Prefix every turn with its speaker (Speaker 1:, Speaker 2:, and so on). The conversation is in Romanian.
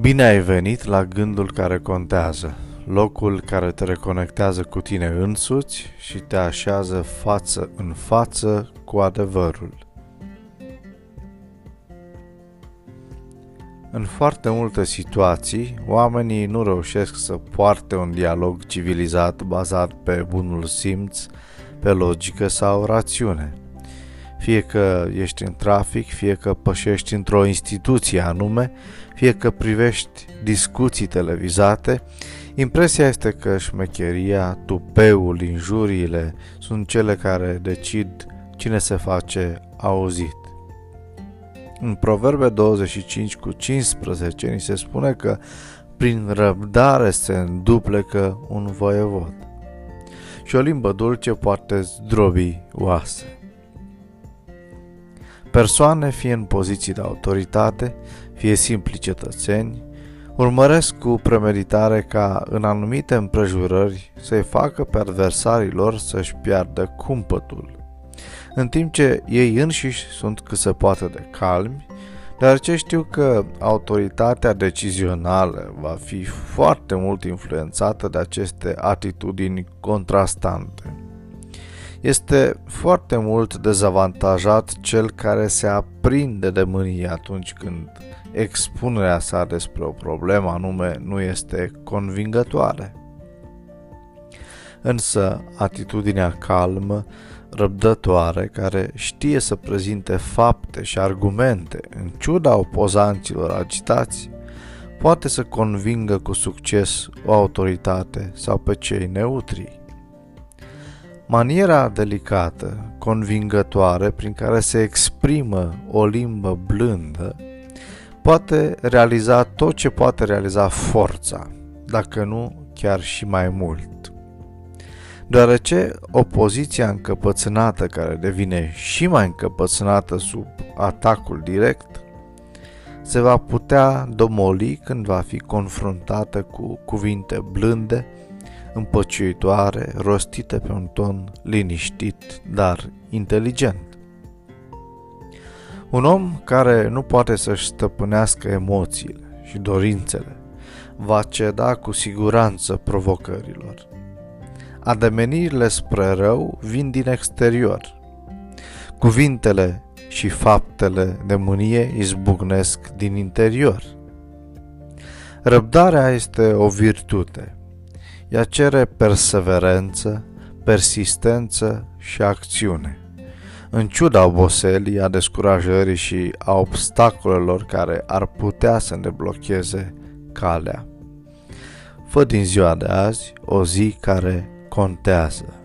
Speaker 1: Bine ai venit la gândul care contează, locul care te reconectează cu tine însuți și te așează față în față cu adevărul. În foarte multe situații, oamenii nu reușesc să poarte un dialog civilizat bazat pe bunul simț, pe logică sau rațiune. Fie că ești în trafic, fie că pășești într-o instituție anume, fie că privești discuții televizate, impresia este că șmecheria, tupeul, injuriile sunt cele care decid cine se face auzit. În Proverbe 25 cu 15 ni se spune că prin răbdare se înduplecă un voievod și o limbă dulce poate zdrobi oase. Persoane, fie în poziții de autoritate, fie simpli cetățeni, urmăresc cu premeditare ca în anumite împrejurări să-i facă pe adversarii lor să-și piardă cumpătul, în timp ce ei înșiși sunt cât se poate de calmi, deoarece știu că autoritatea decizională va fi foarte mult influențată de aceste atitudini contrastante. Este foarte mult dezavantajat cel care se aprinde de mânie atunci când expunerea sa despre o problemă anume nu este convingătoare. Însă, atitudinea calmă, răbdătoare, care știe să prezinte fapte și argumente în ciuda opozanților agitați, poate să convingă cu succes o autoritate sau pe cei neutri. Maniera delicată, convingătoare, prin care se exprimă o limbă blândă, poate realiza tot ce poate realiza forța, dacă nu chiar și mai mult. Deoarece opoziția încăpățânată care devine și mai încăpățânată sub atacul direct, se va putea domoli când va fi confruntată cu cuvinte blânde, împăciuitoare, rostite pe un ton liniștit, dar inteligent. Un om care nu poate să-și stăpânească emoțiile și dorințele va ceda cu siguranță provocărilor. Ademenirile spre rău vin din exterior. Cuvintele și faptele de mânie izbucnesc din interior. Răbdarea este o virtute. Ea cere perseverență, persistență și acțiune în ciuda oboselii, a descurajării și a obstacolelor care ar putea să ne blocheze calea. Fă din ziua de azi o zi care contează.